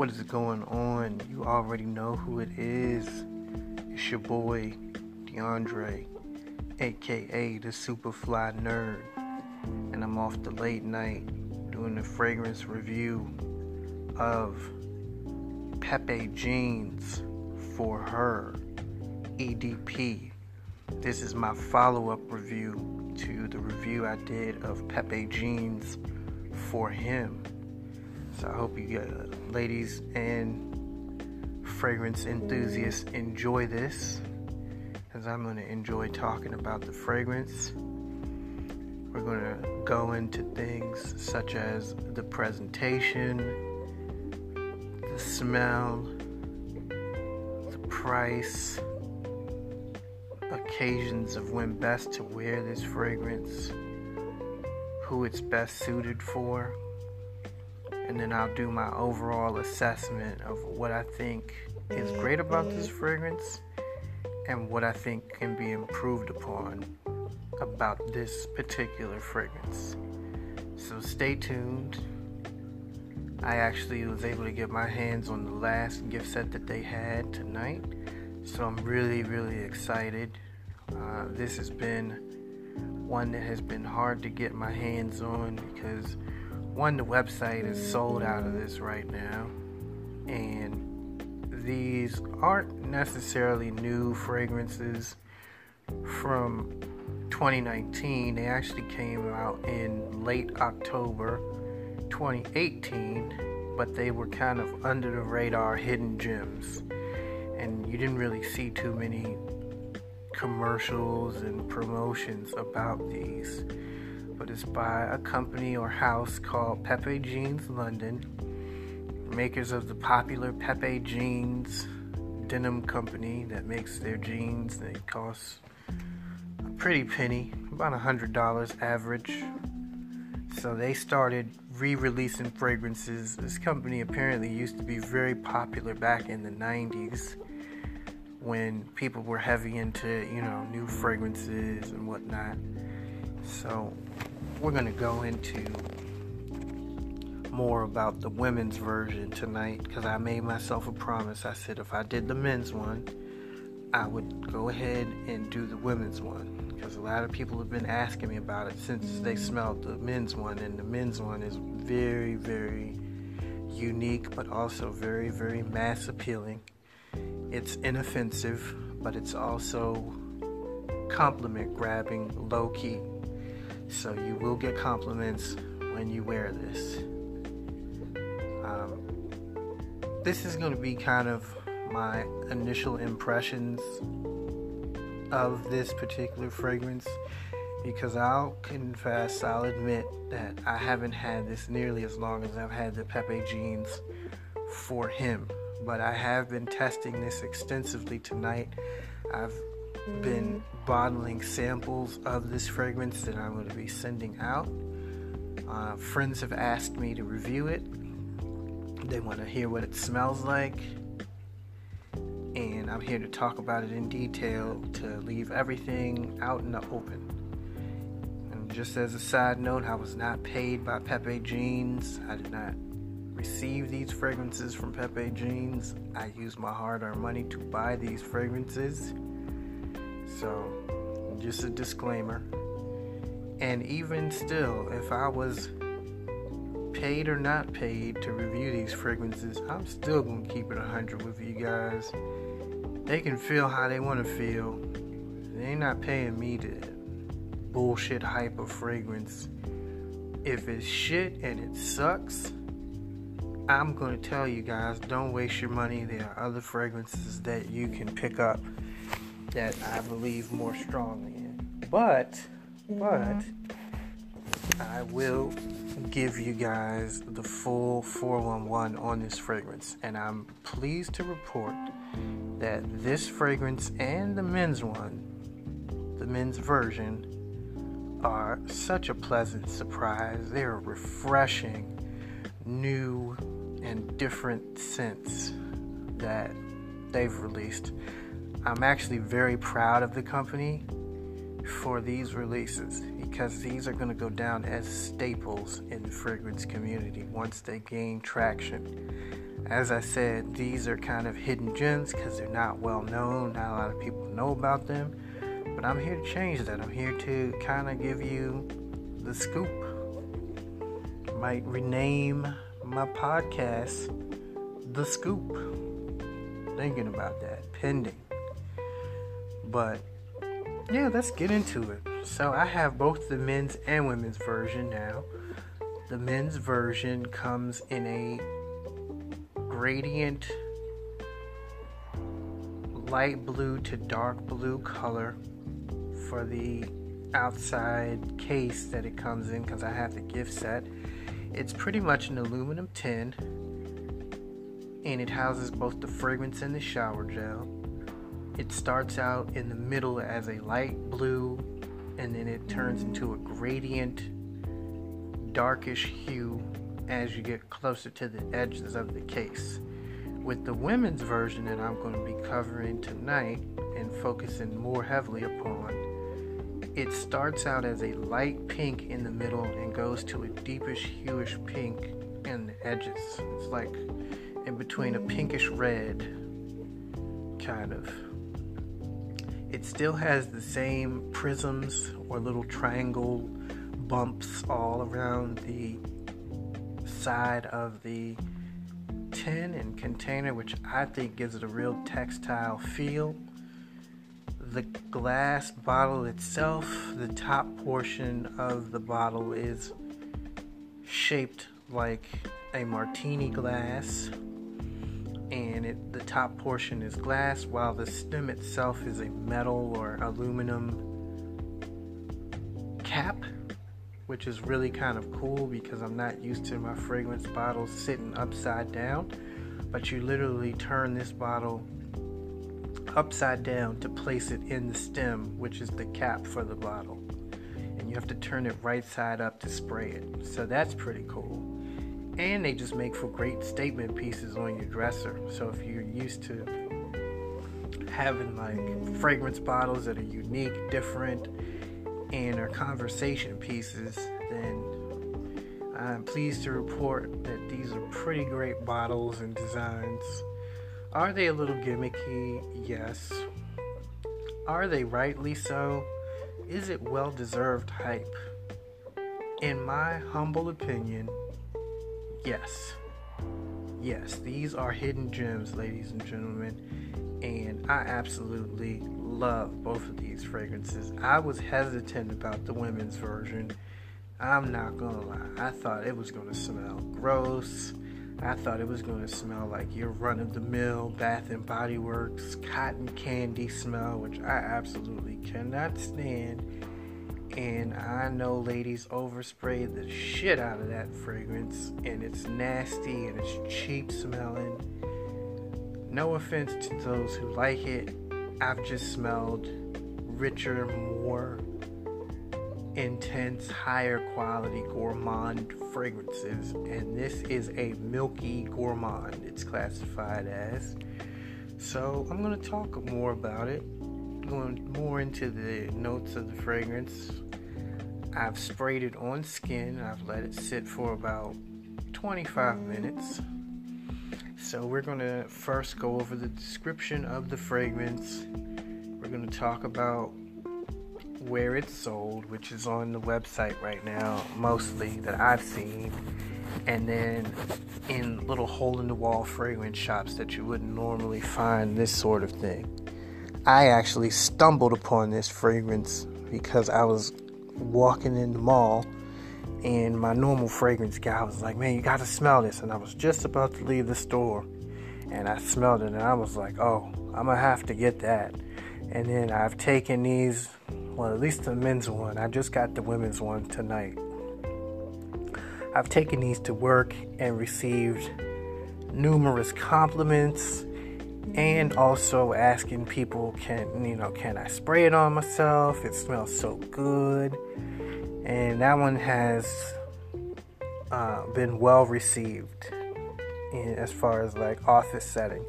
What is going on? You already know who it is. It's your boy, DeAndre, aka the Superfly Nerd. And I'm off the late night doing a fragrance review of Pepe Jeans for her EDP. This is my follow up review to the review I did of Pepe Jeans for him. So I hope you uh, ladies and fragrance enthusiasts enjoy this as I'm going to enjoy talking about the fragrance. We're going to go into things such as the presentation, the smell, the price, occasions of when best to wear this fragrance, who it's best suited for, and then I'll do my overall assessment of what I think is great about this fragrance and what I think can be improved upon about this particular fragrance. So stay tuned. I actually was able to get my hands on the last gift set that they had tonight. So I'm really, really excited. Uh, this has been one that has been hard to get my hands on because one, the website is sold out of this right now, and these aren't necessarily new fragrances from 2019. They actually came out in late October 2018, but they were kind of under the radar hidden gems, and you didn't really see too many commercials and promotions about these but it's by a company or house called Pepe Jeans London, makers of the popular Pepe Jeans denim company that makes their jeans. They cost a pretty penny, about a hundred dollars average. So they started re-releasing fragrances. This company apparently used to be very popular back in the 90s when people were heavy into, you know, new fragrances and whatnot. So we're going to go into more about the women's version tonight because I made myself a promise. I said if I did the men's one, I would go ahead and do the women's one because a lot of people have been asking me about it since they smelled the men's one, and the men's one is very, very unique but also very, very mass appealing. It's inoffensive, but it's also compliment grabbing, low key. So you will get compliments when you wear this. Um, this is going to be kind of my initial impressions of this particular fragrance because I'll confess, I'll admit that I haven't had this nearly as long as I've had the Pepe jeans for him. But I have been testing this extensively tonight. I've been bottling samples of this fragrance that I'm going to be sending out. Uh, friends have asked me to review it. They want to hear what it smells like. And I'm here to talk about it in detail to leave everything out in the open. And just as a side note, I was not paid by Pepe Jeans. I did not receive these fragrances from Pepe Jeans. I used my hard earned money to buy these fragrances. So, just a disclaimer. And even still, if I was paid or not paid to review these fragrances, I'm still gonna keep it 100 with you guys. They can feel how they want to feel. They're not paying me to bullshit hype a fragrance. If it's shit and it sucks, I'm gonna tell you guys don't waste your money. There are other fragrances that you can pick up that I believe more strongly in. But, but, I will give you guys the full 411 on this fragrance. And I'm pleased to report that this fragrance and the men's one, the men's version, are such a pleasant surprise. They're refreshing, new, and different scents that they've released. I'm actually very proud of the company for these releases because these are going to go down as staples in the fragrance community once they gain traction. As I said, these are kind of hidden gems because they're not well known. Not a lot of people know about them. But I'm here to change that. I'm here to kind of give you the scoop. Might rename my podcast The Scoop. Thinking about that, pending. But yeah, let's get into it. So I have both the men's and women's version now. The men's version comes in a gradient light blue to dark blue color for the outside case that it comes in because I have the gift set. It's pretty much an aluminum tin and it houses both the fragrance and the shower gel. It starts out in the middle as a light blue and then it turns into a gradient darkish hue as you get closer to the edges of the case. With the women's version that I'm going to be covering tonight and focusing more heavily upon, it starts out as a light pink in the middle and goes to a deepish hueish pink in the edges. It's like in between a pinkish red, kind of. It still has the same prisms or little triangle bumps all around the side of the tin and container, which I think gives it a real textile feel. The glass bottle itself, the top portion of the bottle is shaped like a martini glass and it, the top portion is glass while the stem itself is a metal or aluminum cap which is really kind of cool because I'm not used to my fragrance bottles sitting upside down. But you literally turn this bottle upside down to place it in the stem which is the cap for the bottle. And you have to turn it right side up to spray it. So that's pretty cool and they just make for great statement pieces on your dresser. So if you're used to having like fragrance bottles that are unique, different, and are conversation pieces, then I'm pleased to report that these are pretty great bottles and designs. Are they a little gimmicky? Yes. Are they rightly so? Is it well deserved hype? In my humble opinion, Yes. Yes, these are hidden gems, ladies and gentlemen, and I absolutely love both of these fragrances. I was hesitant about the women's version. I'm not gonna lie. I thought it was gonna smell gross. I thought it was gonna smell like your run of the mill Bath and Body Works cotton candy smell, which I absolutely cannot stand and I know ladies overspray the shit out of that fragrance, and it's nasty and it's cheap smelling. No offense to those who like it, I've just smelled richer, more intense, higher quality gourmand fragrances, and this is a milky gourmand, it's classified as. So, I'm going to talk more about it going more into the notes of the fragrance, I've sprayed it on skin. I've let it sit for about 25 minutes. So, we're going to first go over the description of the fragrance. We're going to talk about where it's sold, which is on the website right now, mostly that I've seen, and then in little hole in the wall fragrance shops that you wouldn't normally find this sort of thing. I actually stumbled upon this fragrance because I was walking in the mall and my normal fragrance guy was like, Man, you gotta smell this. And I was just about to leave the store and I smelled it and I was like, Oh, I'm gonna have to get that. And then I've taken these, well, at least the men's one. I just got the women's one tonight. I've taken these to work and received numerous compliments and also asking people can you know can i spray it on myself? It smells so good. And that one has uh, been well received in, as far as like office setting.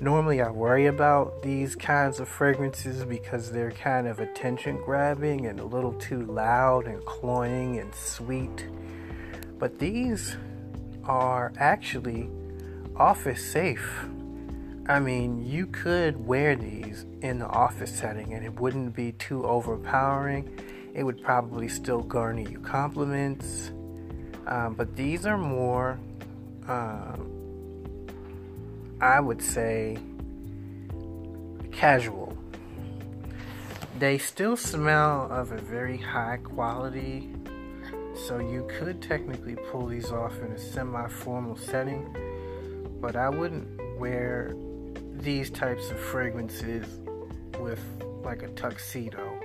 Normally i worry about these kinds of fragrances because they're kind of attention grabbing and a little too loud and cloying and sweet. But these are actually office safe. I mean, you could wear these in the office setting and it wouldn't be too overpowering. It would probably still garner you compliments. Um, but these are more, um, I would say, casual. They still smell of a very high quality, so you could technically pull these off in a semi formal setting, but I wouldn't wear these types of fragrances with like a tuxedo.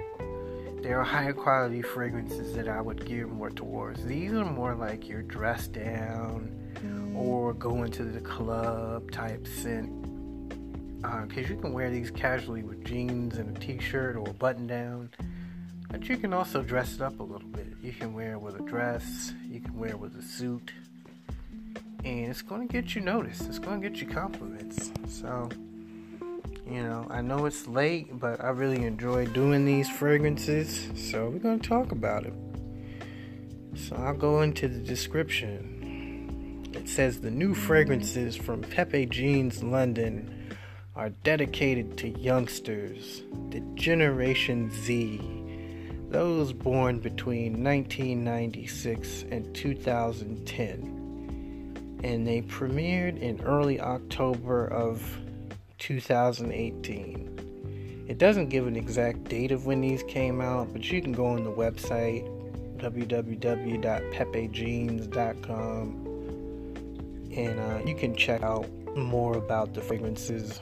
There are higher quality fragrances that I would gear more towards. These are more like your dress down or going to the club type scent. Because uh, you can wear these casually with jeans and a t shirt or a button down. But you can also dress it up a little bit. You can wear it with a dress, you can wear it with a suit, and it's going to get you noticed. It's going to get you compliments. So, you know, I know it's late, but I really enjoy doing these fragrances. So, we're going to talk about it. So, I'll go into the description. It says the new fragrances from Pepe Jeans London are dedicated to youngsters, the Generation Z, those born between 1996 and 2010 and they premiered in early October of 2018. It doesn't give an exact date of when these came out, but you can go on the website www.pepejeans.com and uh, you can check out more about the fragrances.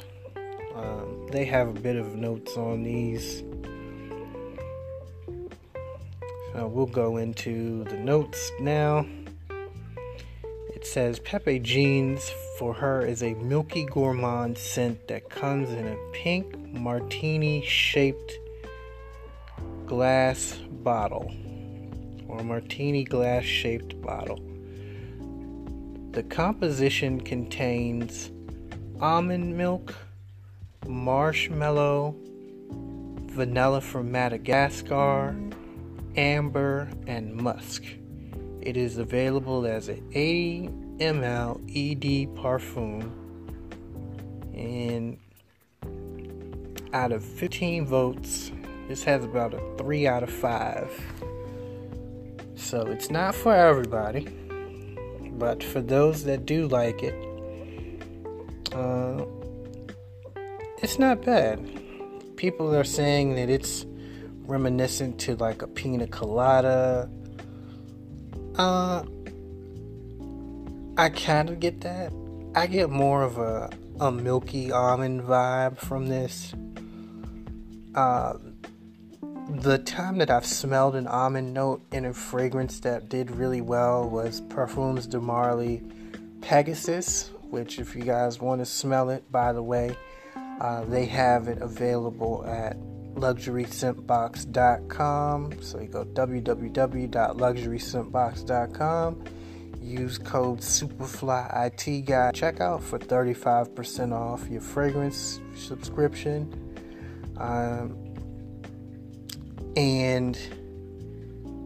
Um, they have a bit of notes on these. So we'll go into the notes now. Says Pepe Jeans for her is a milky gourmand scent that comes in a pink martini shaped glass bottle or martini glass shaped bottle. The composition contains almond milk, marshmallow, vanilla from Madagascar, amber, and musk. It is available as an 80 ml ED parfum and out of 15 votes, this has about a 3 out of 5. So it's not for everybody, but for those that do like it, uh, it's not bad. People are saying that it's reminiscent to like a pina colada uh, I kind of get that. I get more of a, a milky almond vibe from this. Uh, the time that I've smelled an almond note in a fragrance that did really well was Parfums de Marly Pegasus, which, if you guys want to smell it, by the way, uh, they have it available at luxuryscentbox.com. So you go www.luxuryscentbox.com. Use code SUPERFLYIT guy checkout for 35% off your fragrance subscription. Um, and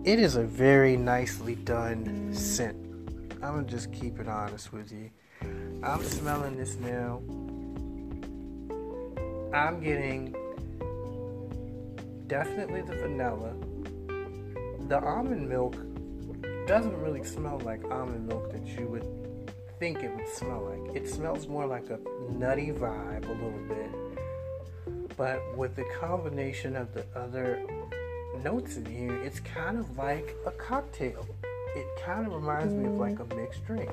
it is a very nicely done scent. I'm gonna just keep it honest with you. I'm smelling this now. I'm getting definitely the vanilla. The almond milk doesn't really smell like almond milk that you would think it would smell like. It smells more like a nutty vibe a little bit. But with the combination of the other notes in here, it's kind of like a cocktail. It kind of reminds me of like a mixed drink.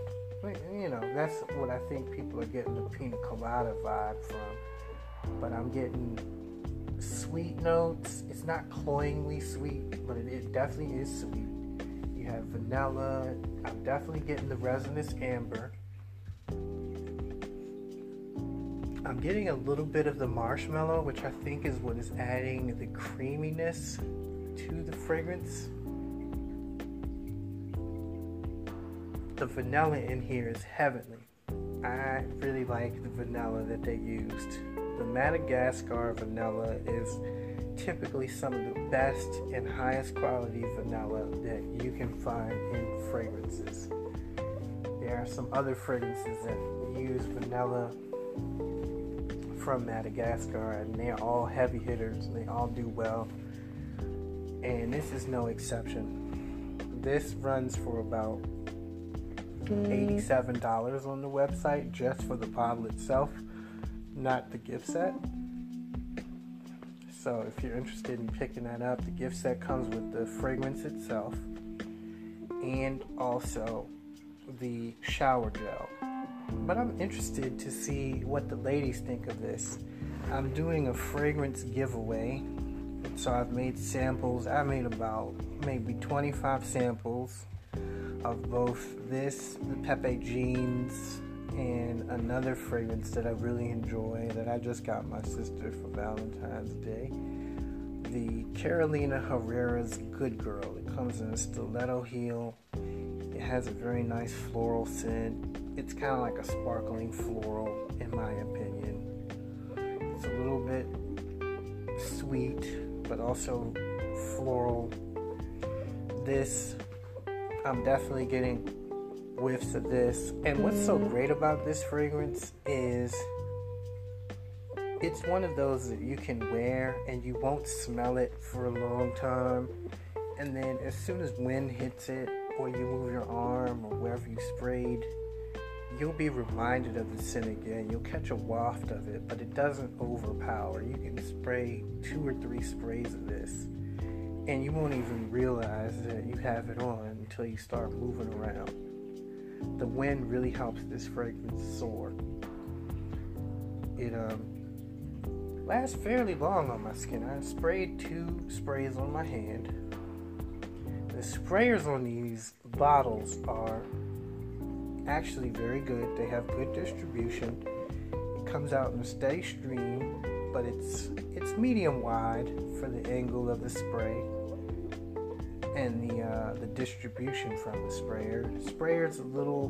You know, that's what I think people are getting the pina colada vibe from. But I'm getting sweet notes. It's not cloyingly sweet, but it, it definitely is sweet. You have vanilla. I'm definitely getting the resinous amber. I'm getting a little bit of the marshmallow, which I think is what is adding the creaminess to the fragrance. The vanilla in here is heavenly. I really like the vanilla that they used the Madagascar vanilla is typically some of the best and highest quality vanilla that you can find in fragrances. There are some other fragrances that use vanilla from Madagascar, and they're all heavy hitters. They all do well, and this is no exception. This runs for about $87 on the website just for the bottle itself, not the gift set. So if you're interested in picking that up, the gift set comes with the fragrance itself and also the shower gel. But I'm interested to see what the ladies think of this. I'm doing a fragrance giveaway. So I've made samples. I made about maybe 25 samples of both this, the Pepe Jeans, and another fragrance that I really enjoy that I just got my sister for Valentine's Day. The Carolina Herrera's Good Girl. It comes in a stiletto heel. It has a very nice floral scent. It's kind of like a sparkling floral, in my opinion. It's a little bit sweet, but also floral. This, I'm definitely getting whiffs of this. And what's so great about this fragrance is it's one of those that you can wear and you won't smell it for a long time. And then as soon as wind hits it, or you move your arm, or wherever you sprayed, you'll be reminded of the scent again. You'll catch a waft of it, but it doesn't overpower. You can spray two or three sprays of this, and you won't even realize that you have it on until you start moving around the wind really helps this fragrance soar. It um, lasts fairly long on my skin. I sprayed two sprays on my hand. The sprayers on these bottles are actually very good. They have good distribution. It comes out in a steady stream, but it's it's medium wide for the angle of the spray and the uh, the distribution from the sprayer. The sprayer's a little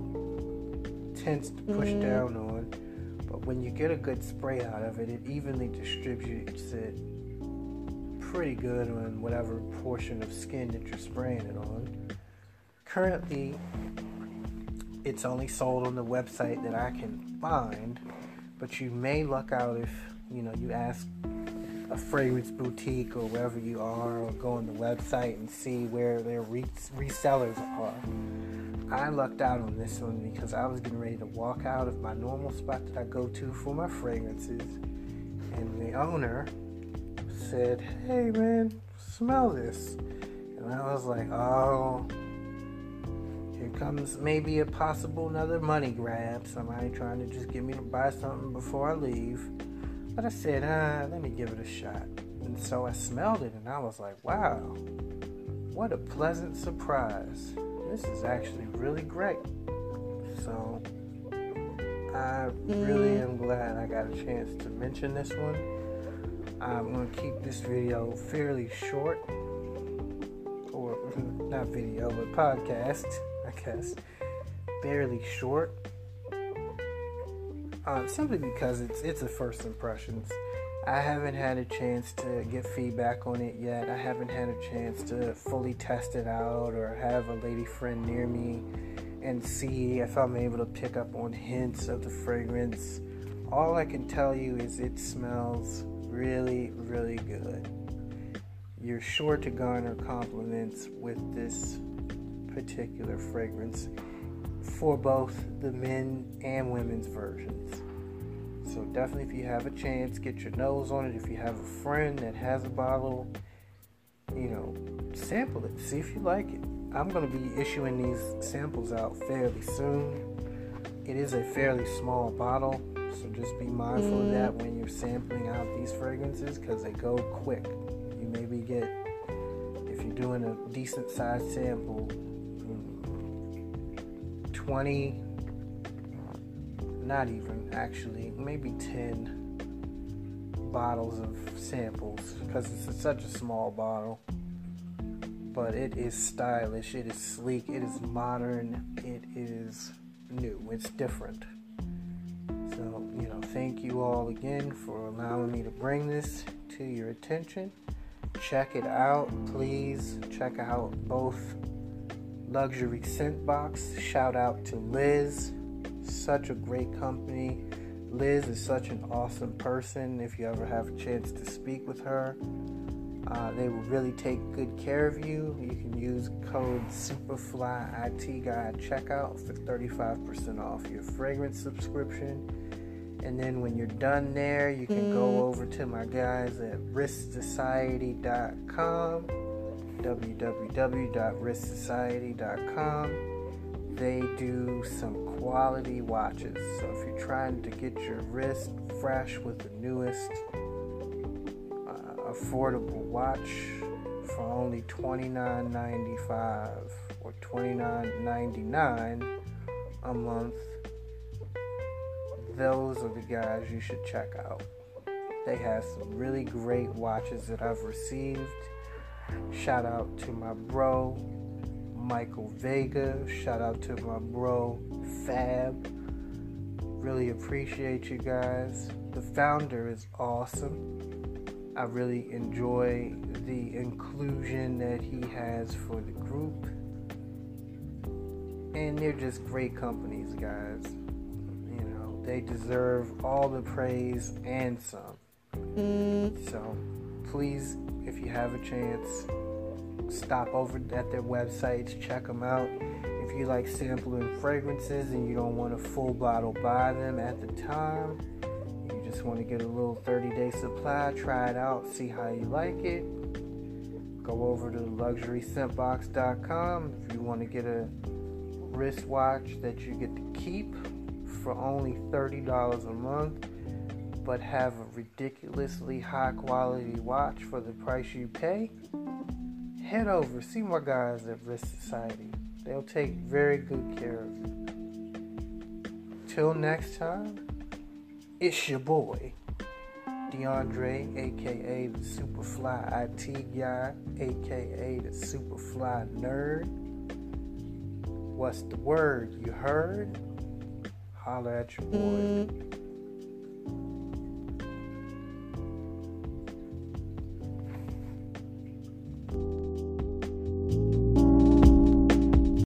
tense to push mm-hmm. down on, but when you get a good spray out of it, it evenly distributes it pretty good on whatever portion of skin that you're spraying it on. Currently, it's only sold on the website that I can find, but you may luck out if you know you ask a fragrance boutique or wherever you are, or go on the website and see where their re- resellers are. I lucked out on this one because I was getting ready to walk out of my normal spot that I go to for my fragrances, and the owner said, "Hey man, smell this," and I was like, "Oh." Here comes maybe a possible another money grab. Somebody trying to just get me to buy something before I leave. But I said, ah, let me give it a shot. And so I smelled it and I was like, wow, what a pleasant surprise. This is actually really great. So I really am glad I got a chance to mention this one. I'm going to keep this video fairly short, or not video, but podcast, I guess, fairly short uh, simply because it's it's a first impressions. I haven't had a chance to get feedback on it yet. I haven't had a chance to fully test it out or have a lady friend near me and see if I'm able to pick up on hints of the fragrance. All I can tell you is it smells really, really good. You're sure to garner compliments with this particular fragrance for both the men and women's versions. So definitely, if you have a chance, get your nose on it. If you have a friend that has a bottle, you know, sample it. See if you like it. I'm going to be issuing these samples out fairly soon. It is a fairly small bottle, so just be mindful mm. of that when you're sampling out these fragrances because they go quick. You maybe get, if you're doing a decent sized sample, 20, not even actually, maybe 10 bottles of samples because it's such a small bottle. But it is stylish, it is sleek, it is modern, it is new, it's different. So, you know, thank you all again for allowing me to bring this to your attention. Check it out, please. Check out both luxury scent box. Shout out to Liz Such a great company. Liz is such an awesome person. If you ever have a chance to speak with her, uh, they will really take good care of you. You can use code SUPERFLYIT Guy at checkout for 35% off your fragrance subscription. And then when you're done there, you can go over to my guys at risksociety.com, www.risksociety.com. They do some quality watches. So if you're trying to get your wrist fresh with the newest uh, affordable watch for only $29.95 or $29.99 a month. Those are the guys you should check out. They have some really great watches that I've received. Shout out to my bro, Michael Vega. Shout out to my bro, Fab. Really appreciate you guys. The founder is awesome. I really enjoy the inclusion that he has for the group. And they're just great companies, guys. You know, they deserve all the praise and some. So please, if you have a chance, stop over at their websites, check them out. If you like sampling fragrances and you don't want a full bottle buy them at the time, You just want to get a little 30 day supply, try it out, see how you like it. Go over to luxuryscentbox.com if you want to get a wristwatch that you get to keep for only $30 a month, but have a ridiculously high quality watch for the price you pay. Head over, see my guys at Risk Society. They'll take very good care of you. Till next time. It's your boy, DeAndre, aka the Superfly IT guy, aka the Superfly nerd. What's the word? You heard? Holla at your boy.